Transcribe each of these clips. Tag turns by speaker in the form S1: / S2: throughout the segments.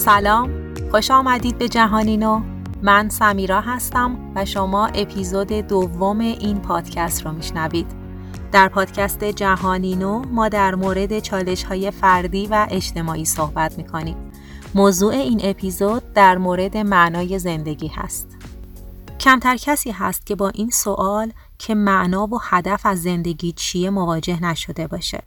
S1: سلام خوش آمدید به جهانینو من سمیرا هستم و شما اپیزود دوم این پادکست رو میشنوید. در پادکست جهانینو ما در مورد چالش های فردی و اجتماعی صحبت می‌کنیم. موضوع این اپیزود در مورد معنای زندگی هست. کمتر کسی هست که با این سوال که معنا و هدف از زندگی چیه مواجه نشده باشه.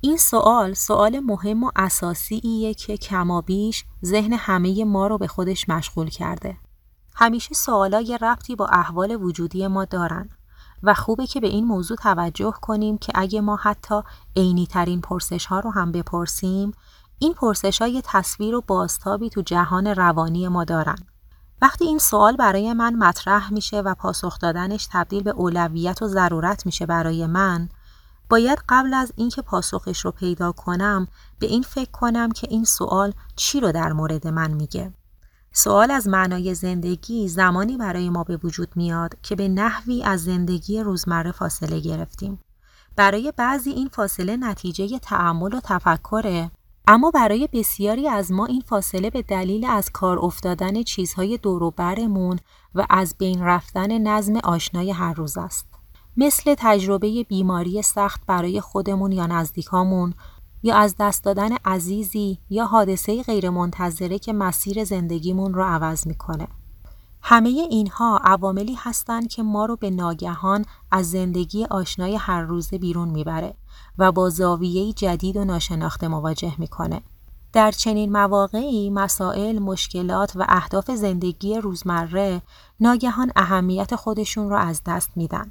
S1: این سوال سوال مهم و اساسی ایه که کمابیش ذهن همه ما رو به خودش مشغول کرده. همیشه سوالای ربطی با احوال وجودی ما دارن و خوبه که به این موضوع توجه کنیم که اگه ما حتی عینی ترین پرسش ها رو هم بپرسیم این پرسش های تصویر و بازتابی تو جهان روانی ما دارن. وقتی این سوال برای من مطرح میشه و پاسخ دادنش تبدیل به اولویت و ضرورت میشه برای من باید قبل از اینکه پاسخش رو پیدا کنم به این فکر کنم که این سوال چی رو در مورد من میگه. سوال از معنای زندگی زمانی برای ما به وجود میاد که به نحوی از زندگی روزمره فاصله گرفتیم. برای بعضی این فاصله نتیجه تعمل و تفکره اما برای بسیاری از ما این فاصله به دلیل از کار افتادن چیزهای دور برمون و از بین رفتن نظم آشنای هر روز است. مثل تجربه بیماری سخت برای خودمون یا نزدیکامون یا از دست دادن عزیزی یا حادثه غیرمنتظره که مسیر زندگیمون رو عوض می‌کنه. همه اینها عواملی هستند که ما رو به ناگهان از زندگی آشنای هر روزه بیرون می‌بره و با زاویه جدید و ناشناخته مواجه می‌کنه. در چنین مواقعی مسائل، مشکلات و اهداف زندگی روزمره ناگهان اهمیت خودشون رو از دست میدن.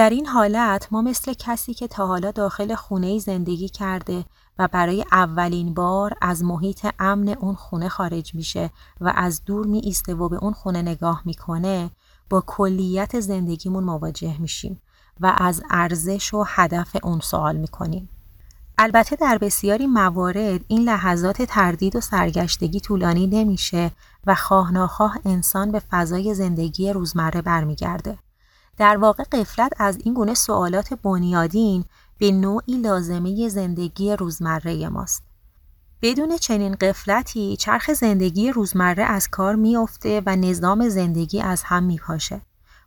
S1: در این حالت ما مثل کسی که تا حالا داخل خونه زندگی کرده و برای اولین بار از محیط امن اون خونه خارج میشه و از دور می ایسته و به اون خونه نگاه می‌کنه با کلیت زندگیمون مواجه میشیم و از ارزش و هدف اون سوال می‌کنیم. البته در بسیاری موارد این لحظات تردید و سرگشتگی طولانی نمیشه و خواه انسان به فضای زندگی روزمره برمیگرده. در واقع قفلت از این گونه سوالات بنیادین به نوعی لازمه زندگی روزمره ماست. بدون چنین قفلتی چرخ زندگی روزمره از کار میافته و نظام زندگی از هم میپاشه.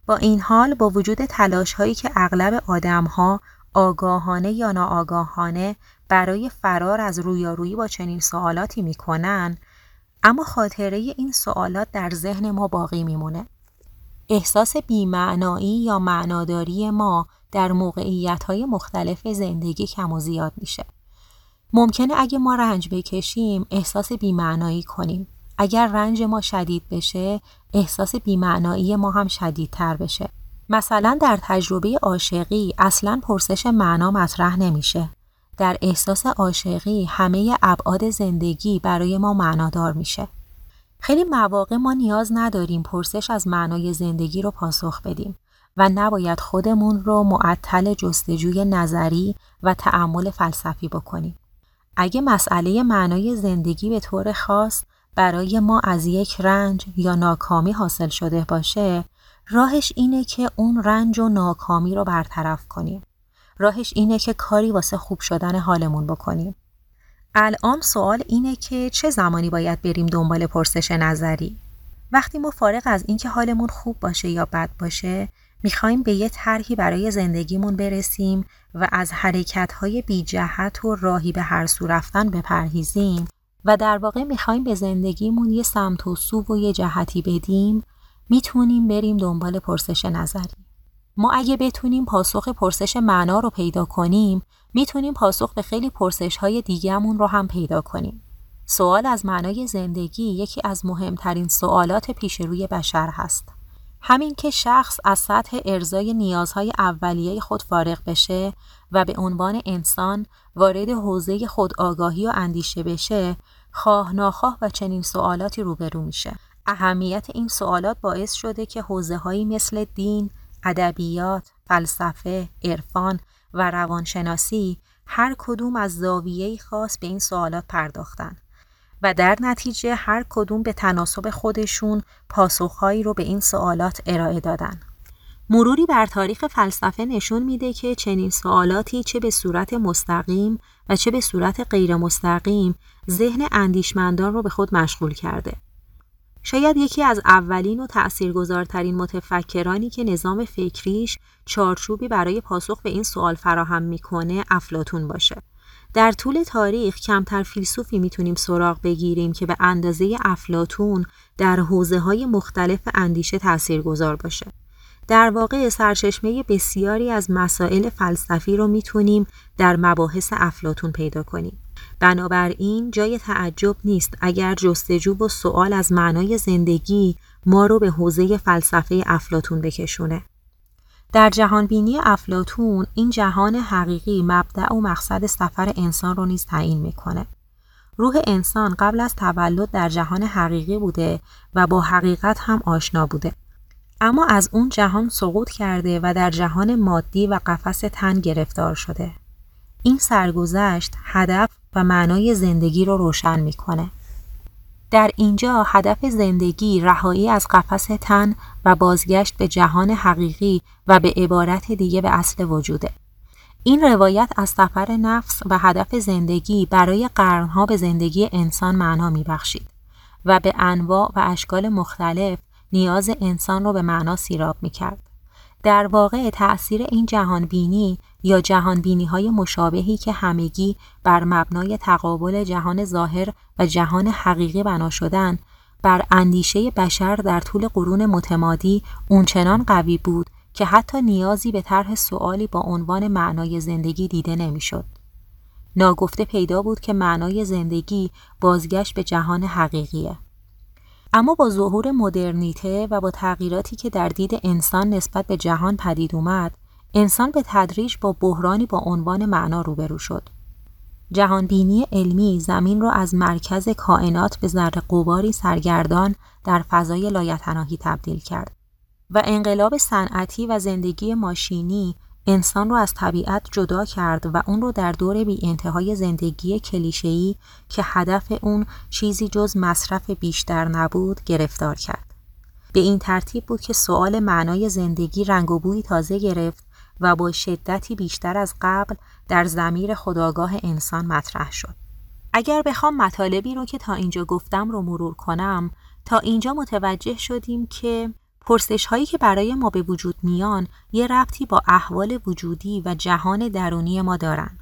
S1: با این حال با وجود تلاش هایی که اغلب آدم ها آگاهانه یا ناآگاهانه برای فرار از رویارویی با چنین سوالاتی می‌کنن اما خاطره این سوالات در ذهن ما باقی میمونه احساس بیمعنایی یا معناداری ما در موقعیت های مختلف زندگی کم و زیاد میشه. ممکنه اگه ما رنج بکشیم احساس بیمعنایی کنیم. اگر رنج ما شدید بشه احساس بیمعنایی ما هم شدیدتر بشه. مثلا در تجربه عاشقی اصلا پرسش معنا مطرح نمیشه. در احساس عاشقی همه ابعاد زندگی برای ما معنادار میشه. خیلی مواقع ما نیاز نداریم پرسش از معنای زندگی رو پاسخ بدیم و نباید خودمون رو معطل جستجوی نظری و تعمل فلسفی بکنیم. اگه مسئله معنای زندگی به طور خاص برای ما از یک رنج یا ناکامی حاصل شده باشه راهش اینه که اون رنج و ناکامی رو برطرف کنیم. راهش اینه که کاری واسه خوب شدن حالمون بکنیم. الان سوال اینه که چه زمانی باید بریم دنبال پرسش نظری؟ وقتی ما فارغ از اینکه حالمون خوب باشه یا بد باشه می‌خوایم به یه طرحی برای زندگیمون برسیم و از حرکتهای بی جهت و راهی به هر سو رفتن بپرهیزیم و در واقع می‌خوایم به زندگیمون یه سمت و سو و یه جهتی بدیم می‌تونیم بریم دنبال پرسش نظری. ما اگه بتونیم پاسخ پرسش معنا رو پیدا کنیم می‌تونیم پاسخ به خیلی پرسش های دیگهمون رو هم پیدا کنیم. سوال از معنای زندگی یکی از مهمترین سوالات پیش روی بشر هست. همین که شخص از سطح ارزای نیازهای اولیه خود فارغ بشه و به عنوان انسان وارد حوزه خود آگاهی و اندیشه بشه خواه ناخواه و چنین سوالاتی روبرو میشه. اهمیت این سوالات باعث شده که حوزه هایی مثل دین، ادبیات، فلسفه، عرفان و روانشناسی هر کدوم از زاویه خاص به این سوالات پرداختن و در نتیجه هر کدوم به تناسب خودشون پاسخهایی رو به این سوالات ارائه دادن. مروری بر تاریخ فلسفه نشون میده که چنین سوالاتی چه به صورت مستقیم و چه به صورت غیر مستقیم ذهن اندیشمندان رو به خود مشغول کرده. شاید یکی از اولین و تأثیرگذارترین متفکرانی که نظام فکریش چارچوبی برای پاسخ به این سوال فراهم می‌کنه افلاتون باشه. در طول تاریخ کمتر فیلسوفی می‌تونیم سراغ بگیریم که به اندازه افلاتون در حوزه های مختلف اندیشه تاثیرگذار باشه. در واقع سرچشمه بسیاری از مسائل فلسفی رو می‌تونیم در مباحث افلاتون پیدا کنیم. بنابراین جای تعجب نیست اگر جستجو و سوال از معنای زندگی ما رو به حوزه فلسفه افلاتون بکشونه. در جهانبینی افلاتون این جهان حقیقی مبدع و مقصد سفر انسان رو نیز تعیین می‌کنه. روح انسان قبل از تولد در جهان حقیقی بوده و با حقیقت هم آشنا بوده. اما از اون جهان سقوط کرده و در جهان مادی و قفس تن گرفتار شده. این سرگذشت هدف و معنای زندگی رو روشن می‌کنه. در اینجا هدف زندگی رهایی از قفس تن و بازگشت به جهان حقیقی و به عبارت دیگه به اصل وجوده. این روایت از سفر نفس و هدف زندگی برای قرنها به زندگی انسان معنا میبخشید و به انواع و اشکال مختلف نیاز انسان رو به معنا سیراب می‌کرد. در واقع تأثیر این جهانبینی یا جهانبینی های مشابهی که همگی بر مبنای تقابل جهان ظاهر و جهان حقیقی بنا شدن بر اندیشه بشر در طول قرون متمادی اونچنان قوی بود که حتی نیازی به طرح سوالی با عنوان معنای زندگی دیده نمی‌شد. ناگفته پیدا بود که معنای زندگی بازگشت به جهان حقیقیه. اما با ظهور مدرنیته و با تغییراتی که در دید انسان نسبت به جهان پدید اومد، انسان به تدریج با بحرانی با عنوان معنا روبرو شد. جهانبینی علمی زمین را از مرکز کائنات به ذره قباری سرگردان در فضای لایتناهی تبدیل کرد و انقلاب صنعتی و زندگی ماشینی انسان رو از طبیعت جدا کرد و اون رو در دور بی انتهای زندگی کلیشه‌ای که هدف اون چیزی جز مصرف بیشتر نبود گرفتار کرد. به این ترتیب بود که سوال معنای زندگی رنگ و بوی تازه گرفت و با شدتی بیشتر از قبل در زمیر خداگاه انسان مطرح شد. اگر بخوام مطالبی رو که تا اینجا گفتم رو مرور کنم تا اینجا متوجه شدیم که پرسش هایی که برای ما به وجود میان یه ربطی با احوال وجودی و جهان درونی ما دارن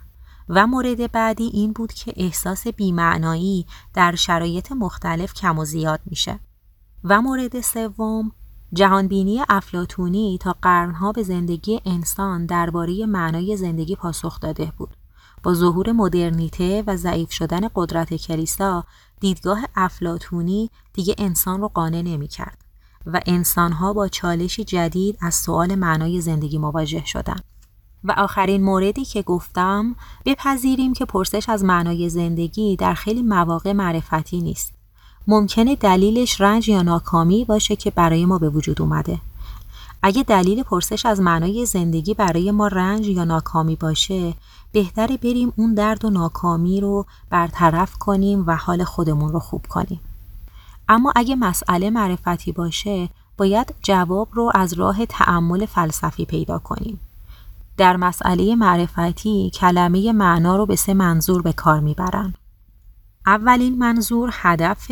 S1: و مورد بعدی این بود که احساس بیمعنایی در شرایط مختلف کم و زیاد میشه و مورد سوم جهانبینی افلاتونی تا قرنها به زندگی انسان درباره معنای زندگی پاسخ داده بود با ظهور مدرنیته و ضعیف شدن قدرت کلیسا دیدگاه افلاتونی دیگه انسان رو قانع نمی کرد و انسانها با چالشی جدید از سوال معنای زندگی مواجه شدند. و آخرین موردی که گفتم بپذیریم که پرسش از معنای زندگی در خیلی مواقع معرفتی نیست. ممکنه دلیلش رنج یا ناکامی باشه که برای ما به وجود اومده. اگه دلیل پرسش از معنای زندگی برای ما رنج یا ناکامی باشه بهتره بریم اون درد و ناکامی رو برطرف کنیم و حال خودمون رو خوب کنیم. اما اگه مسئله معرفتی باشه باید جواب رو از راه تعمل فلسفی پیدا کنیم. در مسئله معرفتی کلمه معنا رو به سه منظور به کار می‌برن. اولین منظور هدف،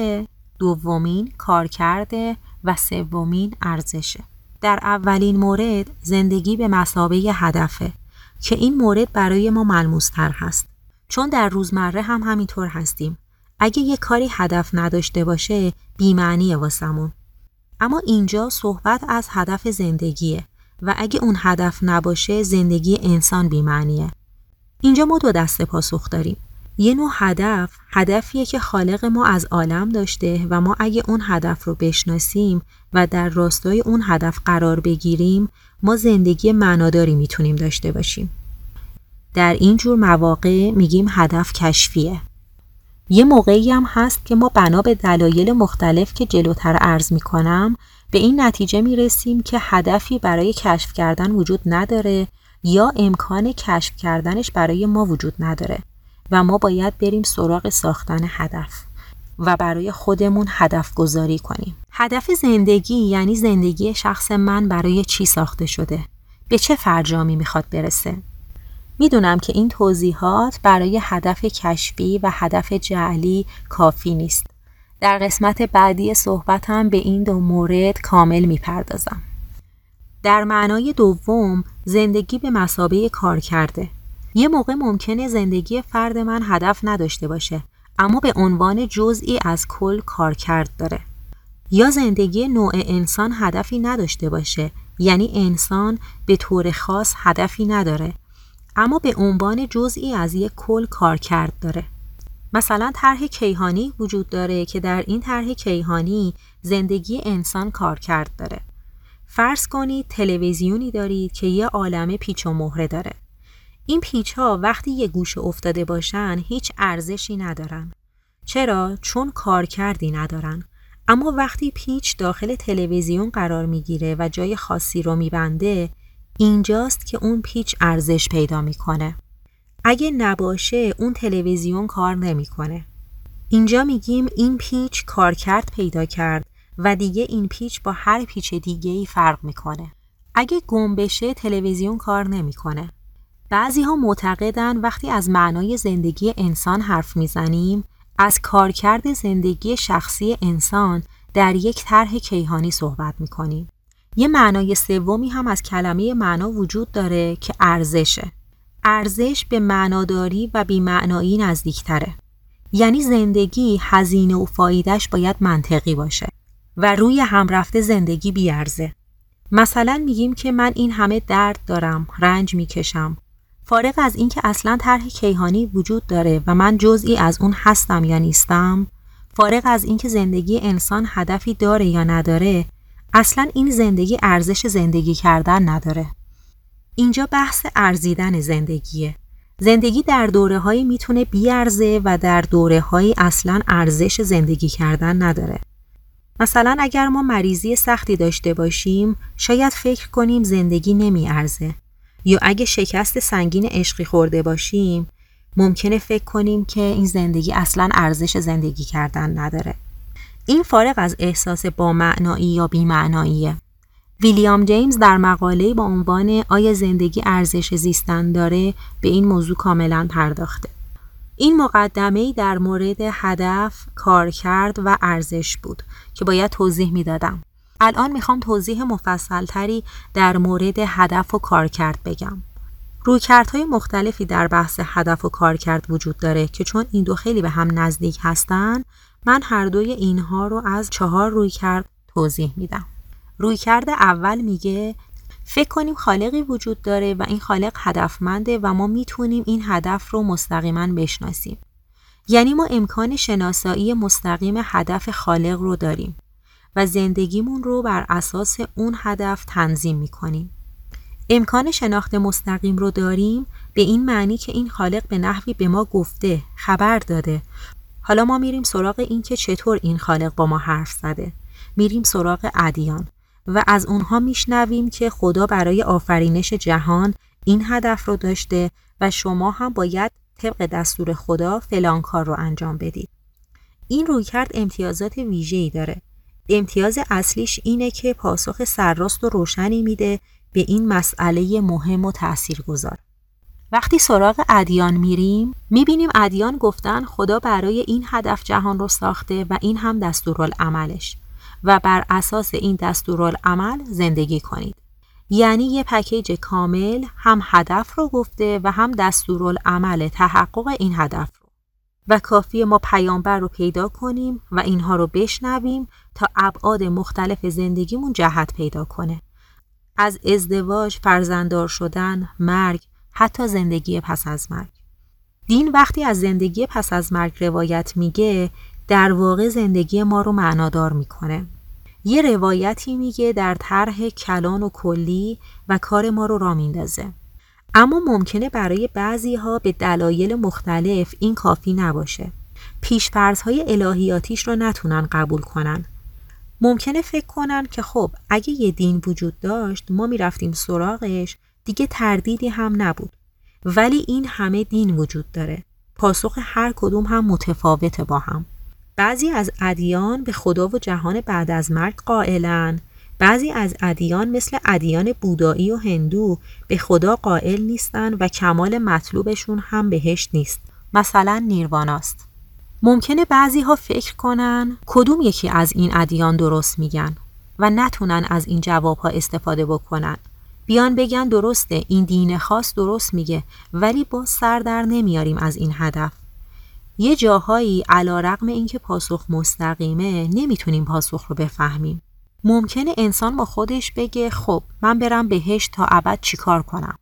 S1: دومین کرده و سومین ارزشه. در اولین مورد زندگی به مسابه هدفه که این مورد برای ما ملموستر هست. چون در روزمره هم همینطور هستیم. اگه یه کاری هدف نداشته باشه بیمعنیه واسمون. اما اینجا صحبت از هدف زندگیه و اگه اون هدف نباشه زندگی انسان بیمعنیه. اینجا ما دو دسته پاسخ داریم. یه نوع هدف هدفیه که خالق ما از عالم داشته و ما اگه اون هدف رو بشناسیم و در راستای اون هدف قرار بگیریم ما زندگی معناداری می‌تونیم داشته باشیم. در این جور مواقع میگیم هدف کشفیه. یه موقعی هم هست که ما بنا به دلایل مختلف که جلوتر عرض می کنم به این نتیجه می رسیم که هدفی برای کشف کردن وجود نداره یا امکان کشف کردنش برای ما وجود نداره و ما باید بریم سراغ ساختن هدف و برای خودمون هدف گذاری کنیم. هدف زندگی یعنی زندگی شخص من برای چی ساخته شده؟ به چه فرجامی می‌خواد برسه؟ می‌دونم که این توضیحات برای هدف کشفی و هدف جعلی کافی نیست. در قسمت بعدی صحبتم به این دو مورد کامل می‌پردازم. در معنای دوم زندگی به مسابه کار کرده. یه موقع ممکنه زندگی فرد من هدف نداشته باشه اما به عنوان جزئی از کل کار کرد داره. یا زندگی نوع انسان هدفی نداشته باشه یعنی انسان به طور خاص هدفی نداره اما به عنوان جزئی از یک کل کار کرد داره. مثلا طرح کیهانی وجود داره که در این طرح کیهانی زندگی انسان کار کرد داره. فرض کنید تلویزیونی دارید که یه عالمه پیچ و مهره داره. این پیچ ها وقتی یه گوشه افتاده باشن هیچ ارزشی ندارن. چرا؟ چون کار کردی ندارن. اما وقتی پیچ داخل تلویزیون قرار می‌گیره و جای خاصی رو میبنده اینجاست که اون پیچ ارزش پیدا می‌کنه. اگه نباشه اون تلویزیون کار نمی‌کنه. اینجا میگیم این پیچ کارکرد پیدا کرد و دیگه این پیچ با هر پیچ دیگه ای فرق می‌کنه. اگه گم بشه تلویزیون کار نمی‌کنه. بعضی ها معتقدن وقتی از معنای زندگی انسان حرف می‌زنیم از کارکرد زندگی شخصی انسان در یک طرح کیهانی صحبت می‌کنیم. یه معنای سومی هم از کلمه معنا وجود داره که ارزشه. ارزش به معناداری و بیمعنایی نزدیکتره. یعنی زندگی هزینه و فایدهش باید منطقی باشه و روی هم رفته زندگی بیارزه. مثلا میگیم که من این همه درد دارم، رنج می‌کشم. فارغ از اینکه اصلا طرح کیهانی وجود داره و من جزئی از اون هستم یا نیستم، فارغ از اینکه زندگی انسان هدفی داره یا نداره، اصلا این زندگی ارزش زندگی کردن نداره. اینجا بحث ارزیدن زندگیه. زندگی در دوره هایی می‌تونه بیارزه و در دوره هایی اصلا ارزش زندگی کردن نداره. مثلا اگر ما مریضی سختی داشته باشیم شاید فکر کنیم زندگی نمیارزه یا اگه شکست سنگین عشقی خورده باشیم ممکنه فکر کنیم که این زندگی اصلا ارزش زندگی کردن نداره. این فارغ از احساس با معنایی یا بیمعناییه. ویلیام جیمز در مقاله با عنوان آیا زندگی ارزش زیستن داره به این موضوع کاملا پرداخته. این مقدمه در مورد هدف، کارکرد و ارزش بود که باید توضیح می‌دادم. الان می‌خوام توضیح مفصلتری در مورد هدف و کارکرد بگم. رویکردهای مختلفی در بحث هدف و کارکرد وجود داره که چون این دو خیلی به هم نزدیک هستن من هر دوی اینها رو از چهار رویکرد توضیح میدم. رویکرد اول میگه فکر کنیم خالقی وجود داره و این خالق هدفمنده و ما می‌تونیم این هدف رو مستقیما بشناسیم. یعنی ما امکان شناسایی مستقیم هدف خالق رو داریم و زندگیمون رو بر اساس اون هدف تنظیم می‌کنیم. امکان شناخت مستقیم رو داریم به این معنی که این خالق به نحوی به ما گفته خبر داده حالا ما میریم سراغ این که چطور این خالق با ما حرف زده میریم سراغ ادیان و از اونها میشنویم که خدا برای آفرینش جهان این هدف رو داشته و شما هم باید طبق دستور خدا فلان کار رو انجام بدید. این رویکرد امتیازات ویژه‌ای داره. امتیاز اصلیش اینه که پاسخ سرراست و روشنی میده به این مسئله مهم و تاثیرگذار. وقتی سراغ ادیان میریم می‌بینیم ادیان گفتن خدا برای این هدف جهان رو ساخته و این هم دستورالعملش و بر اساس این دستورالعمل زندگی کنید. یعنی یه پکیج کامل هم هدف رو گفته و هم دستورالعمل تحقق این هدف رو. و کافی ما پیامبر رو پیدا کنیم و اینها رو بشنویم تا ابعاد مختلف زندگیمون جهت پیدا کنه. از ازدواج، فرزنددار شدن، مرگ، حتی زندگی پس از مرگ. دین وقتی از زندگی پس از مرگ روایت میگه در واقع زندگی ما رو معنادار می‌کنه. یه روایتی میگه در طرح کلان و کلی و کار ما رو را میندازه. اما ممکنه برای بعضی ها به دلایل مختلف این کافی نباشه. های الهیاتیش رو نتونن قبول کنن. ممکنه فکر کنن که خب اگه یه دین وجود داشت ما می‌رفتیم سراغش دیگه تردیدی هم نبود. ولی این همه دین وجود داره. پاسخ هر کدوم هم متفاوته با هم. بعضی از ادیان به خدا و جهان بعد از مرگ قائلن بعضی از ادیان مثل ادیان بودایی و هندو به خدا قائل نیستن و کمال مطلوبشون هم بهشت نیست مثلا نیرواناست ممکنه بعضی ها فکر کنن کدوم یکی از این ادیان درست میگن و نتونن از این جواب ها استفاده بکنن. بیان بگن درسته این دین خاص درست میگه ولی با سر در نمیاریم از این هدف. یه جاهایی علا رقم اینکه پاسخ مستقیمه نمی‌تونیم پاسخ رو بفهمیم. ممکنه انسان با خودش بگه خب من برم بهش تا ابد چیکار کنم؟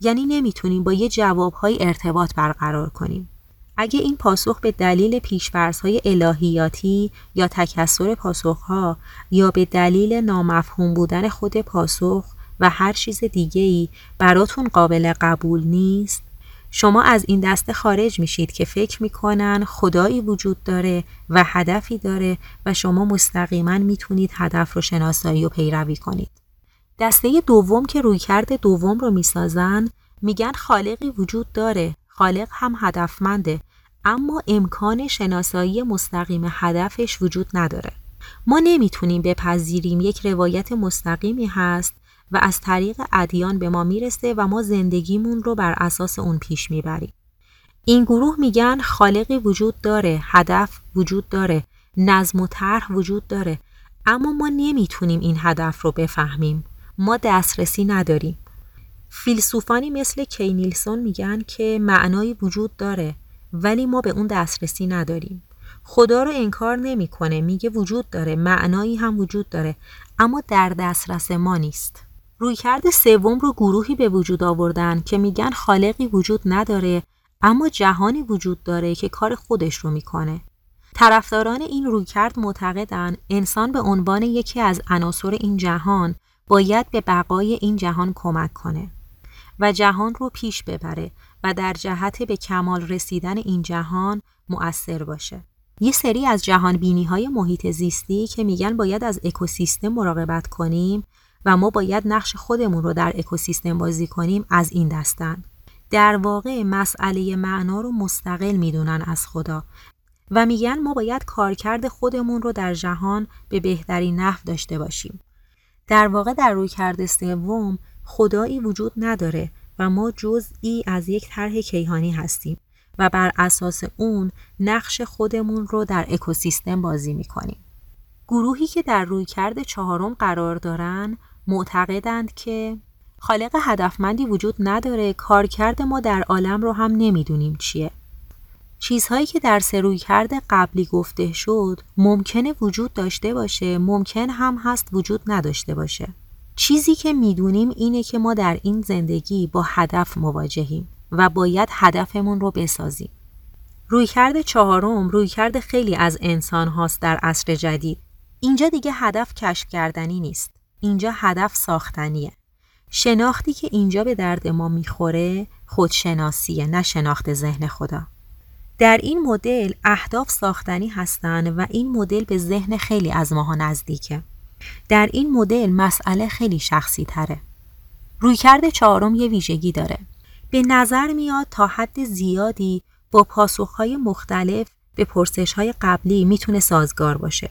S1: یعنی نمی‌تونیم با یه جوابهای ارتباط برقرار کنیم. اگه این پاسخ به دلیل پیشفرزهای الهیاتی یا تکسر پاسخها یا به دلیل نامفهوم بودن خود پاسخ و هر چیز دیگه ای براتون قابل قبول نیست شما از این دسته خارج میشید که فکر می‌کنن خدایی وجود داره و هدفی داره و شما مستقیما می‌تونید هدف رو شناسایی و پیروی کنید. دسته دوم که رویکرد دوم رو می‌سازن میگن خالقی وجود داره خالق هم هدفمنده اما امکان شناسایی مستقیم هدفش وجود نداره ما نمی‌تونیم بپذیریم یک روایت مستقیمی هست و از طریق ادیان به ما می‌رسه و ما زندگیمون رو بر اساس اون پیش می‌بریم. این گروه میگن خالقی وجود داره، هدف وجود داره، نظم و طرح وجود داره، اما ما نمی‌تونیم این هدف رو بفهمیم. ما دسترسی نداریم. فیلسوفانی مثل کینیلسون میگن که معنایی وجود داره ولی ما به اون دسترسی نداریم. خدا رو انکار نمی‌کنه میگه وجود داره معنایی هم وجود داره اما در دسترس ما نیست رویکرد سوم رو گروهی به وجود آوردن که میگن خالقی وجود نداره اما جهانی وجود داره که کار خودش رو می‌کنه. طرفداران این رویکرد معتقدن انسان به عنوان یکی از عناصر این جهان باید به بقای این جهان کمک کنه و جهان رو پیش ببره و در جهت به کمال رسیدن این جهان مؤثر باشه. یه سری از جهان بینی های محیط زیستی که میگن باید از اکوسیستم مراقبت کنیم و ما باید نقش خودمون رو در اکوسیستم بازی کنیم از این دستن در واقع مسئله معنا رو مستقل می‌دونن از خدا و میگن ما باید کارکرد خودمون رو در جهان به بهترین نحو داشته باشیم در واقع در روی کرده سوم خدایی وجود نداره و ما جزئی از یک طرح کیهانی هستیم و بر اساس اون نقش خودمون رو در اکوسیستم بازی می‌کنیم. گروهی که در رویکرد چهارم قرار دارن معتقدند که خالق هدفمندی وجود نداره کارکرد ما در عالم رو هم نمی‌دونیم چیه. چیزهایی که در سروی کرده قبلی گفته شد ممکنه وجود داشته باشه ممکن هم هست وجود نداشته باشه. چیزی که می‌دونیم اینه که ما در این زندگی با هدف مواجهیم و باید هدفمون رو بسازیم. رویکرد چهارم رویکرد خیلی از انسان هاست در عصر جدید. اینجا دیگه هدف کشف کردنی نیست. اینجا هدف ساختنیه. شناختی که اینجا به درد ما می‌خوره خودشناسیه نه شناخت ذهن خدا. در این مدل اهداف ساختنی هستند و این مدل به ذهن خیلی از ماها نزدیکه. در این مدل مسئله خیلی شخصی تره رویکرد چهارم یه ویژگی داره. به نظر میاد تا حد زیادی با پاسخهای مختلف به پرسشهای قبلی می‌تونه سازگار باشه.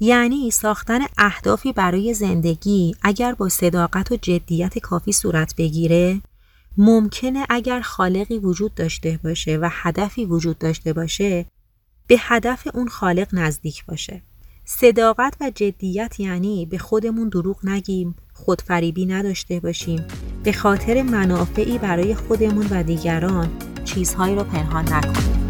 S1: یعنی ساختن اهدافی برای زندگی اگر با صداقت و جدیت کافی صورت بگیره ممکنه اگر خالقی وجود داشته باشه و هدفی وجود داشته باشه به هدف اون خالق نزدیک باشه. صداقت و جدیت یعنی به خودمون دروغ نگیم خودفریبی نداشته باشیم. به خاطر منافعی برای خودمون و دیگران چیزهایی رو پنهان نکنیم.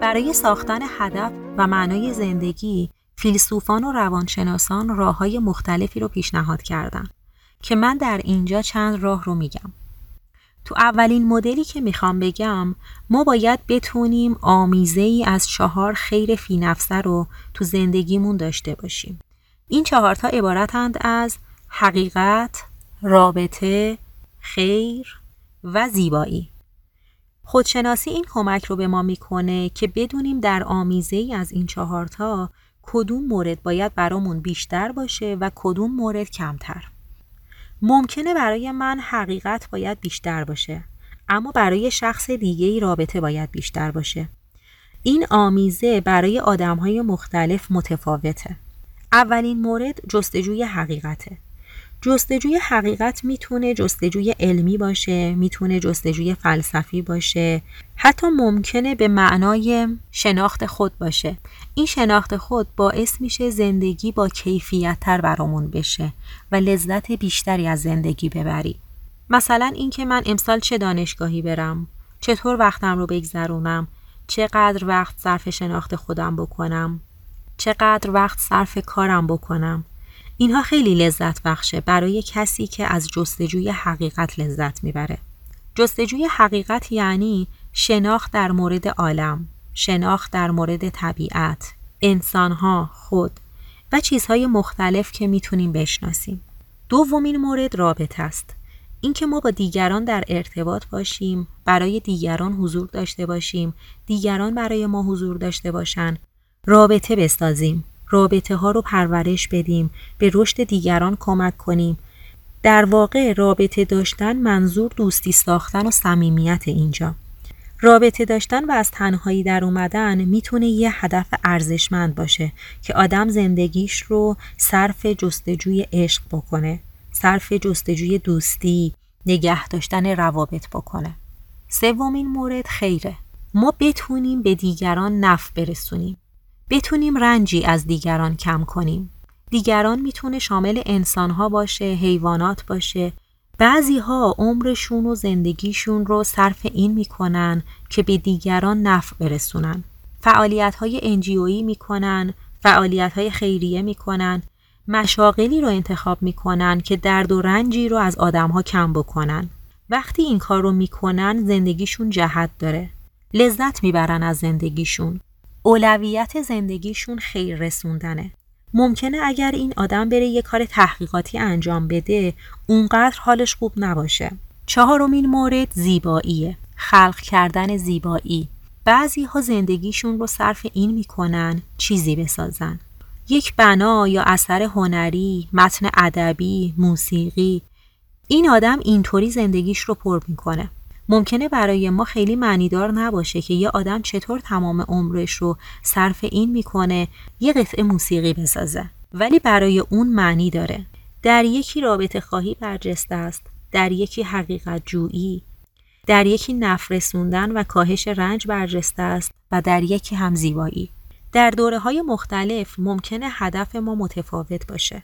S1: برای ساختن هدف و معنای زندگی فیلسوفان و روانشناسان راه های مختلفی رو پیشنهاد کردن. که من در اینجا چند راه رو میگم. تو اولین مدلی که می‌خوام بگم ما باید بتونیم آمیزه ای از چهار خیر فی نفسه رو تو زندگیمون داشته باشیم. این چهارتا عبارتند از حقیقت، رابطه، خیر و زیبایی. خودشناسی این کمک رو به ما می‌کنه که بدونیم در آمیزه ای از این چهارتا کدوم مورد باید برامون بیشتر باشه و کدوم مورد کمتر. ممکنه برای من حقیقت باید بیشتر باشه اما برای شخص دیگه ای رابطه باید بیشتر باشه. این آمیزه برای آدم های مختلف متفاوته. اولین مورد جستجوی حقیقته. جستجوی حقیقت می‌تونه جستجوی علمی باشه می‌تونه جستجوی فلسفی باشه. حتی ممکنه به معنای شناخت خود باشه. این شناخت خود باعث میشه زندگی با کیفیت تر برامون بشه و لذت بیشتری از زندگی ببری. مثلا اینکه من امسال چه دانشگاهی برم؟ چطور وقتم رو بگذرونم؟ چقدر وقت صرف شناخت خودم بکنم؟ چقدر وقت صرف کارم بکنم؟ اینها خیلی لذت بخشه برای کسی که از جستجوی حقیقت لذت می‌بره. جستجوی حقیقت یعنی شناخت در مورد عالم، شناخت در مورد طبیعت، انسانها، خود و چیزهای مختلف که می‌تونیم بشناسیم. دومین مورد رابطه است. اینکه ما با دیگران در ارتباط باشیم، برای دیگران حضور داشته باشیم، دیگران برای ما حضور داشته باشن، رابطه بسازیم، رابطه ها رو پرورش بدیم به رشد دیگران کمک کنیم. در واقع رابطه داشتن منظور دوستی ساختن و صمیمیت اینجا. رابطه داشتن و از تنهایی در اومدن می‌تونه یه هدف ارزشمند باشه که آدم زندگیش رو صرف جستجوی عشق بکنه صرف جستجوی دوستی نگه داشتن روابط بکنه. سومین مورد خیره. ما بتونیم به دیگران نف برسونیم. بتونیم رنجی از دیگران کم کنیم. دیگران می‌تونه شامل انسانها باشه، حیوانات باشه. بعضی ها عمرشون و زندگیشون رو صرف این می‌کنن که به دیگران نفع برسونن. فعالیت های انجیویی می‌کنن، فعالیت های خیریه می‌کنن، مشاغلی رو انتخاب می‌کنن که درد و رنجی رو از آدمها کم بکنن. وقتی این کار رو می‌کنن زندگیشون جهت داره. لذت می‌برن از زندگیشون. اولویت زندگیشون خیر رسوندنه. ممکنه اگر این آدم بره یه کار تحقیقاتی انجام بده اونقدر حالش خوب نباشه. چهارمین مورد زیباییه. خلق کردن زیبایی. بعضی ها زندگیشون رو صرف این می‌کنن چیزی بسازن. یک بنا یا اثر هنری، متن ادبی، موسیقی. این آدم اینطوری زندگیش رو پر می‌کنه. ممکنه برای ما خیلی معنیدار نباشه که یه آدم چطور تمام عمرش رو صرف این می‌کنه یه قطعه موسیقی بسازه. ولی برای اون معنی داره. در یکی رابطه خواهی برجسته است در یکی حقیقت جویی. در یکی نفرسوندن و کاهش رنج برجسته است و در یکی هم زیبایی. در دوره های مختلف ممکنه هدف ما متفاوت باشه.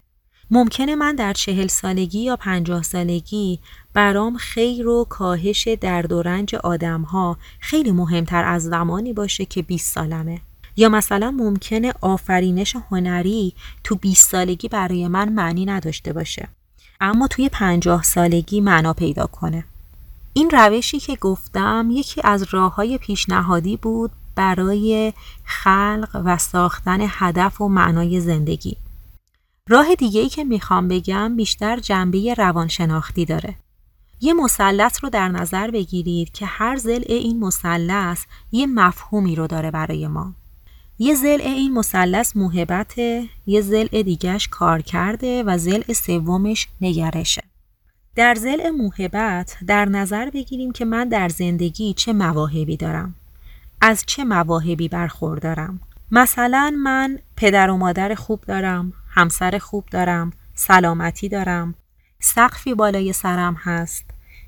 S1: ممکنه من در چهل سالگی یا پنجاه سالگی برام خیر و کاهش درد و رنج آدم ها خیلی مهمتر از زمانی باشه که 20 سالمه. یا مثلا ممکنه آفرینش هنری تو 20 سالگی برای من معنی نداشته باشه. اما توی پنجاه سالگی معنا پیدا کنه. این روشی که گفتم یکی از راه های پیشنهادی بود برای خلق و ساختن هدف و معنای زندگی. راه دیگه ای که می‌خوام بگم بیشتر جنبه روانشناختی داره. یه مثلث رو در نظر بگیرید که هر زل این مثلث یه مفهومی رو داره برای ما. یه زل این مثلث محبته، یه زل دیگهش کار کرده و زل سومش نگرشه. در زل محبت در نظر بگیریم که من در زندگی چه مواهبی دارم. از چه مواهبی برخوردارم. مثلا من پدر و مادر خوب دارم، همسر خوب دارم سلامتی دارم. سقفی بالای سرم هست.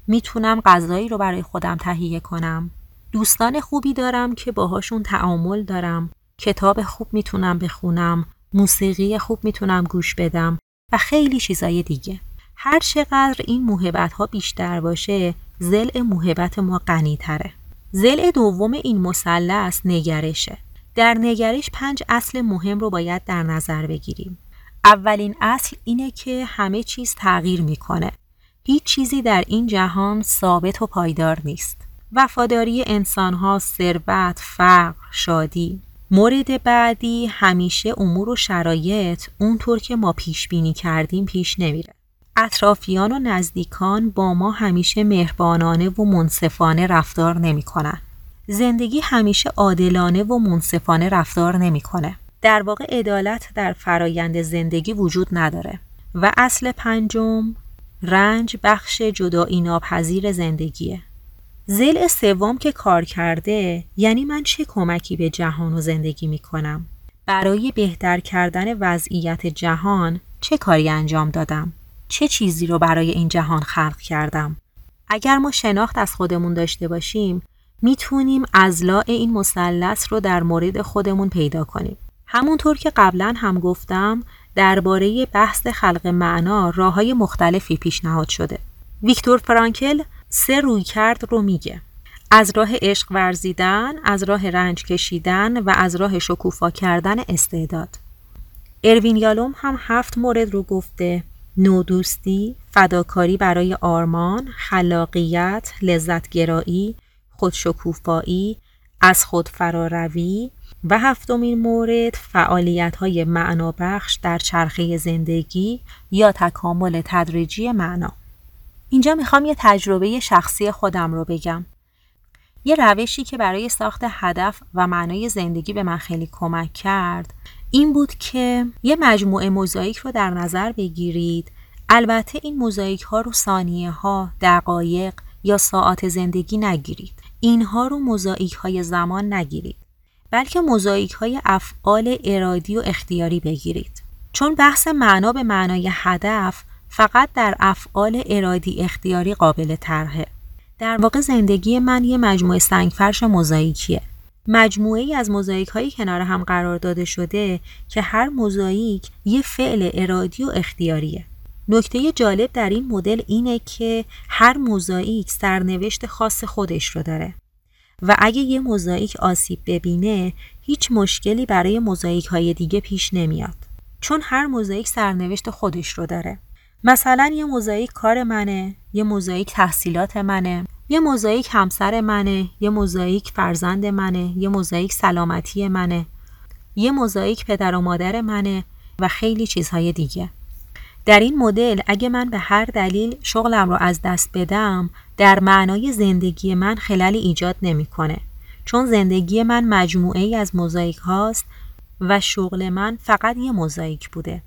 S1: می‌تونم غذایی رو برای خودم تهیه کنم. دوستان خوبی دارم که باهاشون تعامل دارم. کتاب خوب می‌تونم بخونم. موسیقی خوب می‌تونم گوش بدم و خیلی چیزای دیگه. هر چقدر این موهبت ها بیشتر باشه زل موهبت ما غنی تره زل دوم این مثلث نگرشه. در نگرش پنج اصل مهم رو باید در نظر بگیریم اولین اصل اینه که همه چیز تغییر می‌کنه. هیچ چیزی در این جهان ثابت و پایدار نیست. وفاداری انسانها، ثروت، فقر، شادی. مورد بعدی همیشه امور و شرایط اونطور که ما پیش بینی کردیم پیش نمیره. اطرافیان و نزدیکان با ما همیشه مهربانانه و منصفانه رفتار نمی‌کنن. زندگی همیشه عادلانه و منصفانه رفتار نمی‌کنه. در واقع عدالت در فرایند زندگی وجود نداره و اصل پنجم رنج بخش جدایی ناپذیر زندگیه. زل سوم که کار کرده یعنی من چه کمکی به جهان و زندگی می کنم برای بهتر کردن وضعیت جهان چه کاری انجام دادم؟ چه چیزی رو برای این جهان خلق کردم؟ اگر ما شناخت از خودمون داشته باشیم می‌تونیم ازلاع این مثلث رو در مورد خودمون پیدا کنیم. همونطور که قبلا هم گفتم درباره بحث خلق معنا راه های مختلفی پیشنهاد شده. ویکتور فرانکل سه روی کرد رو میگه. از راه عشق ورزیدن، از راه رنج کشیدن و از راه شکوفا کردن استعداد. اروین یالوم هم هفت مورد رو گفته. نودوستی، فداکاری برای آرمان، خلاقیت، لذتگرایی، خودشکوفایی، از خود فراروی و هفتمین مورد فعالیت های معنابخش در چرخه زندگی یا تکامل تدریجی معنا. اینجا می‌خوام یه تجربه شخصی خودم رو بگم. یه روشی که برای ساخت هدف و معنای زندگی به من خیلی کمک کرد این بود که یه مجموعه موزاییک رو در نظر بگیرید البته این موزاییک ها رو ثانیه ها، دقایق یا ساعت زندگی نگیرید اینها رو موزاییک های زمان نگیرید بلکه موزاییک های افعال ارادی و اختیاری بگیرید. چون بحث معنا به معنای هدف فقط در افعال ارادی اختیاری قابل طرحه. در واقع زندگی من یه مجموعه سنگفرش موزاییکیه مجموعه ای از موزاییک هایی کنار هم قرار داده شده که هر موزاییک یه فعل ارادی و اختیاریه. نکته جالب در این مدل اینه که هر موزاییک سرنوشت خاص خودش رو داره و اگه یه موزاییک آسیب ببینه هیچ مشکلی برای موزاییک های دیگه پیش نمیاد چون هر موزاییک سرنوشت خودش رو داره. مثلا یه موزاییک کار منه یه موزاییک تحصیلات منه یه موزاییک همسر منه یه موزاییک فرزند منه یه موزاییک سلامتی منه یه موزاییک پدر و مادر منه و خیلی چیزهای دیگه. در این مدل اگه من به هر دلیل شغلم رو از دست بدم در معنای زندگی من خلالی ایجاد نمی‌کنه. چون زندگی من مجموعه ای از موزاییک هاست و شغل من فقط یه موزاییک بوده.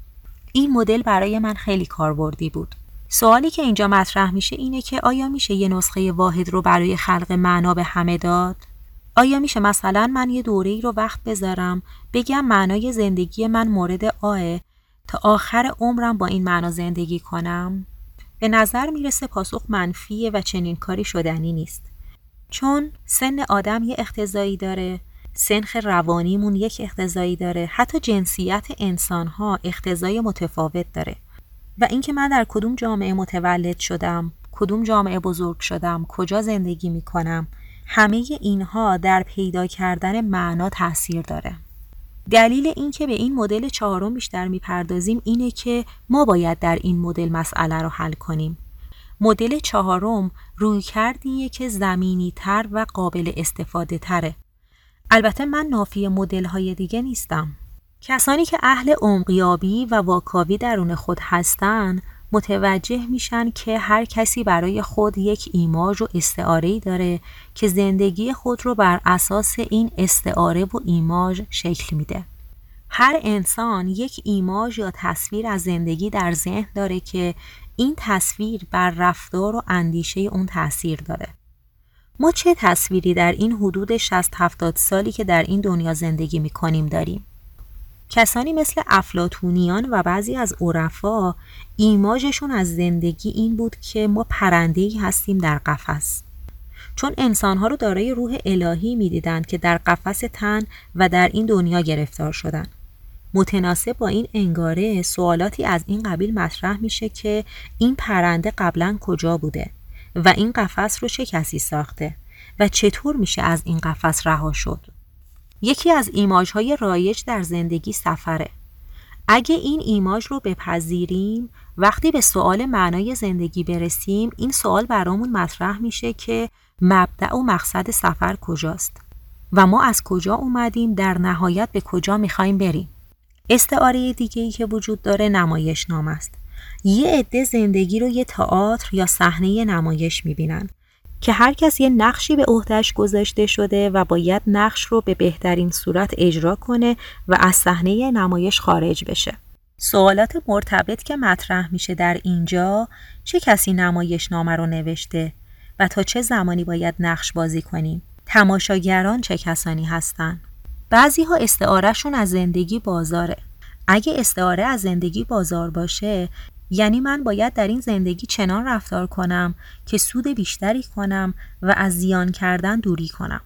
S1: این مدل برای من خیلی کاربردی بود. سوالی که اینجا مطرح میشه اینه که آیا میشه یه نسخه واحد رو برای خلق معنا به همه داد؟ آیا میشه مثلا من یه دوره ای رو وقت بذارم بگم معنای زندگی من مورد آه تا آخر عمرم با این معنا زندگی کنم؟ به نظر می‌رسه پاسخ منفیه و چنین کاری شدنی نیست. چون سن آدم یه اختزایی داره سنخ روانیمون یک اختزایی داره حتی جنسیت انسانها اختزای متفاوت داره. و اینکه من در کدوم جامعه متولد شدم کدوم جامعه بزرگ شدم کجا زندگی می کنم همه اینها در پیدا کردن معنا تاثیر داره. دلیل اینکه به این مدل چهارم بیشتر می‌پردازیم اینه که ما باید در این مدل مسئله رو حل کنیم. مدل چهارم روی کردیه که زمینی تر و قابل استفاده تره. البته من نافی مدل های دیگه نیستم. کسانی که اهل عمقیابی و واکاوی درون خود هستند متوجه میشن که هر کسی برای خود یک ایماژ و استعاره داره که زندگی خود رو بر اساس این استعاره و ایماژ شکل میده. هر انسان یک ایماژ یا تصویر از زندگی در ذهن داره که این تصویر بر رفتار و اندیشه اون تاثیر داره. ما چه تصویری در این حدود 60 70 سالی که در این دنیا زندگی می‌کنیم داریم؟ کسانی مثل افلاتونیان و بعضی از عرفا ایماژشون از زندگی این بود که ما پرندهی هستیم در قفس. چون انسانها رو دارای روح الهی می‌دیدند که در قفس تن و در این دنیا گرفتار شدن. متناسب با این انگاره سوالاتی از این قبیل مطرح میشه که این پرنده قبلا کجا بوده و این قفس رو چه کسی ساخته و چطور میشه از این قفس رها شد. یکی از ایماج های رایج در زندگی سفره. اگه این ایماج رو بپذیریم وقتی به سوال معنای زندگی برسیم این سوال برامون مطرح میشه که مبدع و مقصد سفر کجاست و ما از کجا اومدیم در نهایت به کجا می‌خوایم بریم. استعاره دیگه ای که وجود داره نمایش نام است. یه عده زندگی رو یه تئاتر یا صحنه نمایش می‌بینن. که هر کس یه نقشی به عهدهش گذاشته شده و باید نقش رو به بهترین صورت اجرا کنه و از صحنه نمایش خارج بشه. سوالات مرتبط که مطرح میشه در اینجا چه کسی نمایش نامه رو نوشته و تا چه زمانی باید نقش بازی کنیم؟ تماشاگران چه کسانی هستند؟ بعضی ها استعارهشون از زندگی بازاره. اگه استعاره از زندگی بازار باشه یعنی من باید در این زندگی چنان رفتار کنم که سود بیشتری کنم و از زیان کردن دوری کنم.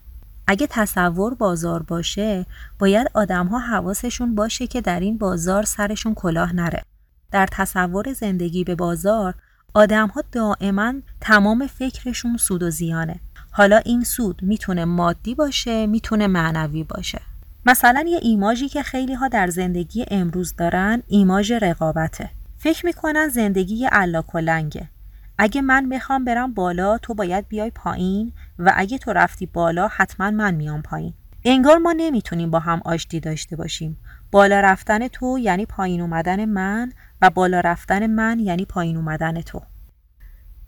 S1: اگه تصور بازار باشه باید آدم ها حواسشون باشه که در این بازار سرشون کلاه نره. در تصور زندگی به بازار آدم ها دائما تمام فکرشون سود و زیانه. حالا این سود می‌تونه مادی باشه می‌تونه معنوی باشه. مثلا یه ایماژی که خیلی ها در زندگی امروز دارن ایماژ رقابته. فکر می‌کنن زندگی علا کلنگه. اگه من بخوام برم بالا تو باید بیای پایین و اگه تو رفتی بالا حتما من میام پایین. انگار ما نمی‌تونیم با هم آشتی داشته باشیم. بالا رفتن تو یعنی پایین اومدن من و بالا رفتن من یعنی پایین اومدن تو.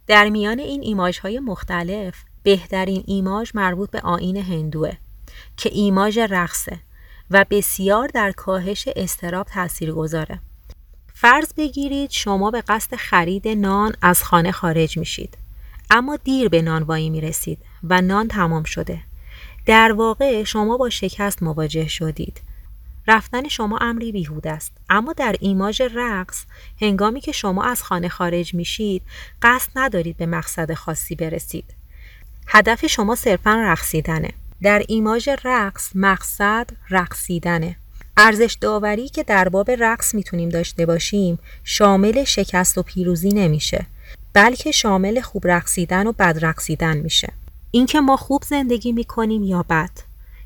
S1: در میان این ایماژ های مختلف بهترین ایماژ مربوط به آین هندوه که ایماژ رقصه و بسیار در کاهش استراب تاثیر گذاره. فرض بگیرید شما به قصد خرید نان از خانه خارج میشید. اما دیر به نانوایی می رسید و نان تمام شده. در واقع شما با شکست مواجه شدید. رفتن شما امری بیهود است. اما در ایماژ رقص هنگامی که شما از خانه خارج میشید قصد ندارید به مقصد خاصی برسید. هدف شما صرفا رقصیدنه. در ایماژ رقص مقصد رقصیدنه. ارزش داوری که در باب رقص می‌تونیم داشته باشیم شامل شکست و پیروزی نمیشه بلکه شامل خوب رقصیدن و بد رقصیدن میشه. اینکه ما خوب زندگی می‌کنیم یا بد.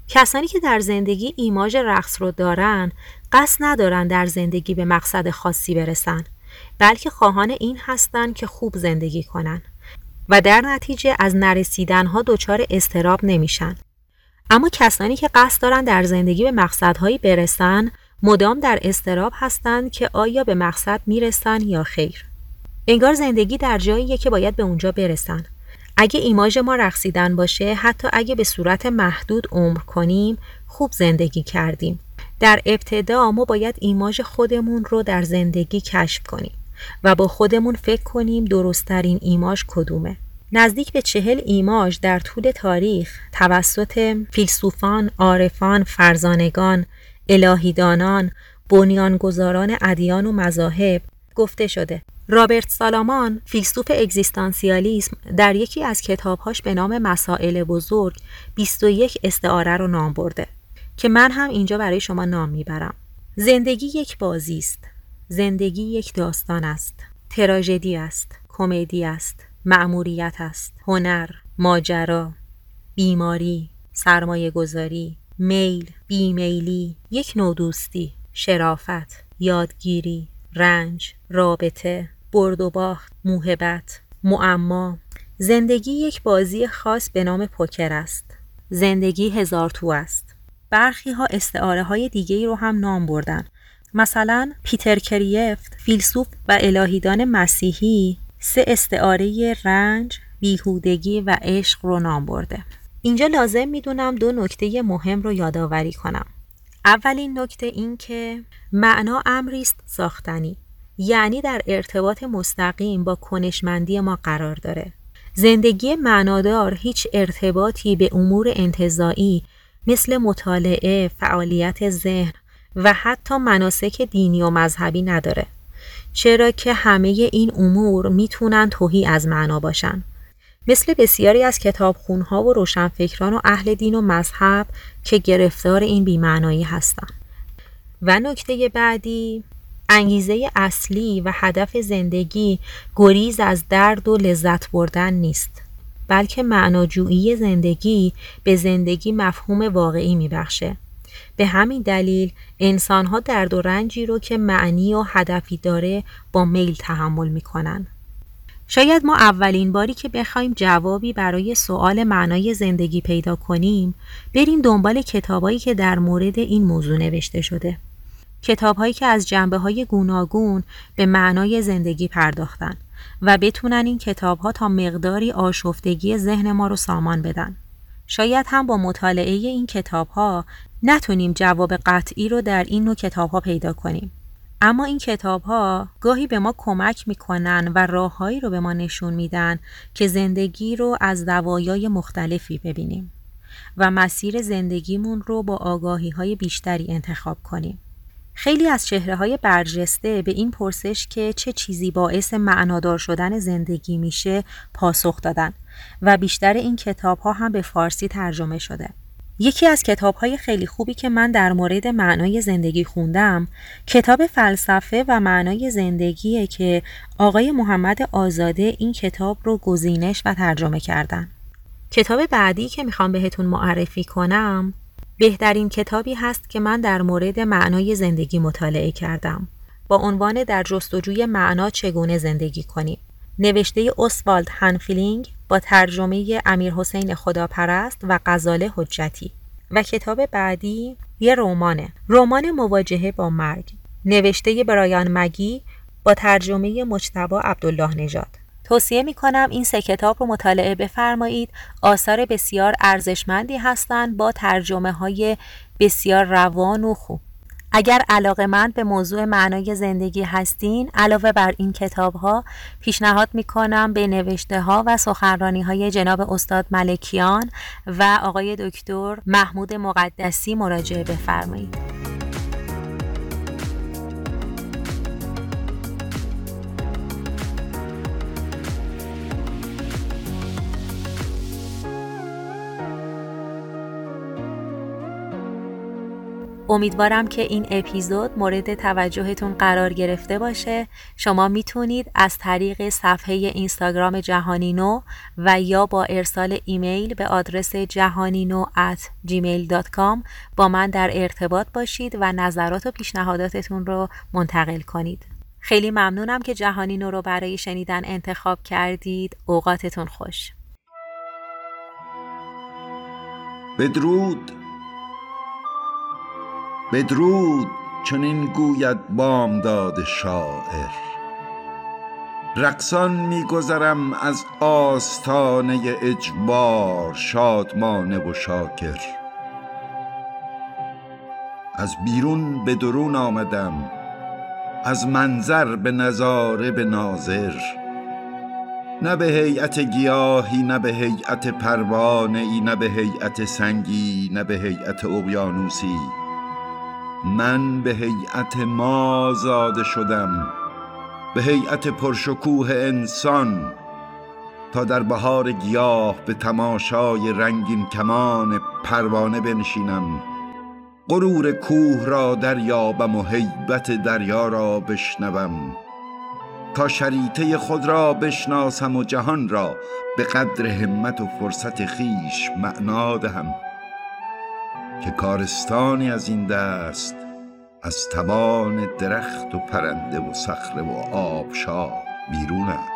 S1: کسانی که در زندگی ایماژ رقص رو دارن قصد ندارن در زندگی به مقصد خاصی برسن بلکه خواهان این هستند که خوب زندگی کنن و در نتیجه از نرسیدن ها دچار استراب نمیشن. اما کسانی که قصد دارن در زندگی به مقصدهایی برسن مدام در استراب هستند که آیا به مقصد می‌رسن یا خیر. انگار زندگی در جاییه که باید به اونجا برسن. اگه ایماژ ما رقصیدن باشه حتی اگه به صورت محدود عمر کنیم خوب زندگی کردیم. در ابتدا ما باید ایماژ خودمون رو در زندگی کشف کنیم و با خودمون فکر کنیم درستترین ایماژ کدومه. نزدیک به چهل ایماژ در طول تاریخ توسط فیلسوفان، عارفان، فرزانگان، الهیدانان، بنیانگذاران ادیان و مذاهب گفته شده. رابرت سالامان فیلسوف اگزیستانسیالیسم در یکی از کتابهاش به نام مسائل بزرگ 21 استعاره رو نام برده که من هم اینجا برای شما نام می‌برم. زندگی یک بازی است. زندگی یک داستان است. تراژدی است. کمدی است. معموریت است. هنر ماجرا بیماری سرمایه گذاری میل بیمیلی یک نوع دوستی شرافت یادگیری رنج رابطه برد و باخت موهبت معما. زندگی یک بازی خاص به نام پوکر است. زندگی هزار تو است. برخی ها استعاره های دیگه رو هم نام بردن. مثلا پیتر کریفت فیلسوف و الهیدان مسیحی سه استعاره رنج، بیهودگی و عشق رو نام برده. اینجا لازم می‌دونم دو نکته مهم رو یادآوری کنم. اولین نکته این که معنا امری است ساختنی یعنی در ارتباط مستقیم با کنشمندی ما قرار داره. زندگی معنادار هیچ ارتباطی به امور انتظایی مثل مطالعه، فعالیت ذهن و حتی مناسک دینی و مذهبی نداره. چرا که همه این امور می‌تونن توهی از معنا باشن مثل بسیاری از کتابخونها و روشنفکران و اهل دین و مذهب که گرفتار این بیمعنایی هستند. و نکته بعدی انگیزه اصلی و هدف زندگی گریز از درد و لذت بردن نیست بلکه معناجویی زندگی به زندگی مفهوم واقعی میبخشه به همین دلیل انسانها درد و رنجی رو که معنی و هدفی داره با میل تحمل می‌کنن. شاید ما اولین باری که بخوایم جوابی برای سوال معنای زندگی پیدا کنیم بریم دنبال کتابایی که در مورد این موضوع نوشته شده. کتابهایی که از جنبه های گوناگون به معنای زندگی پرداختن و بتونن این کتابها تا مقداری آشفتگی ذهن ما رو سامان بدن. شاید هم با مطالعه این کتابها نتونیم جواب قطعی رو در این نوع کتابها پیدا کنیم. اما این کتاب ها گاهی به ما کمک می‌کنن و راههایی رو به ما نشون میدن که زندگی رو از دوایای مختلفی ببینیم و مسیر زندگیمون رو با آگاهی های بیشتری انتخاب کنیم. خیلی از چهره های برجسته به این پرسش که چه چیزی باعث معنادار شدن زندگی میشه پاسخ دادن و بیشتر این کتاب ها هم به فارسی ترجمه شده. یکی از کتاب های خیلی خوبی که من در مورد معنای زندگی خوندم کتاب فلسفه و معنای زندگیه که آقای محمد آزاده این کتاب رو گزینش و ترجمه کردن. کتاب بعدی که می‌خوام بهتون معرفی کنم بهترین کتابی هست که من در مورد معنای زندگی مطالعه کردم. با عنوان در جستجوی معنا چگونه زندگی کنیم؟ نوشته اسوالد هنفیلینگ با ترجمه امیر حسین خداپرست و غزاله حجتی. و کتاب بعدی یه رمانه رمان مواجهه با مرگ. نوشته برایان مگی با ترجمه مجتبا عبدالله نژاد. توصیه می کنم این سه کتاب رو مطالعه بفرمایید. آثار بسیار ارزشمندی هستند با ترجمه های بسیار روان و خوب. اگر علاقه مند به موضوع معنای زندگی هستین علاوه بر این کتاب ها پیشنهاد می کنم به نوشته ها و سخنرانی های جناب استاد ملکیان و آقای دکتر محمود مقدسی مراجعه بفرمایید. امیدوارم که این اپیزود مورد توجهتون قرار گرفته باشه. شما می‌تونید از طریق صفحه اینستاگرام جهانی نو و یا با ارسال ایمیل به آدرس جهانی نو at gmail.com با من در ارتباط باشید و نظرات و پیشنهاداتتون رو منتقل کنید. خیلی ممنونم که جهانی نو رو برای شنیدن انتخاب کردید. اوقاتتون خوش.
S2: بدرود. بدرود چنین گوید بامداد شاعر. رقصان میگذرم از آستانه اجبار شادمانه و شاکر. از بیرون به درون آمدم از منظر به نظاره به ناظر. نه به هیئت گیاهی نه به هیئت پروانه ای نه به هیئت سنگی نه به هیئت اقیانوسی. من به هیئت ما زاده شدم به هیئت پرشکوه انسان تا در بهار گیاه به تماشای رنگین کمان پروانه بنشینم. غرور کوه را دریابم و هیبت دریا را بشنوم. تا شریطه خود را بشناسم و جهان را به قدر همت و فرصت خیش معنا دهم. که کارستانی از این دست از توان درخت و پرنده و صخره و آبشار بیرون است.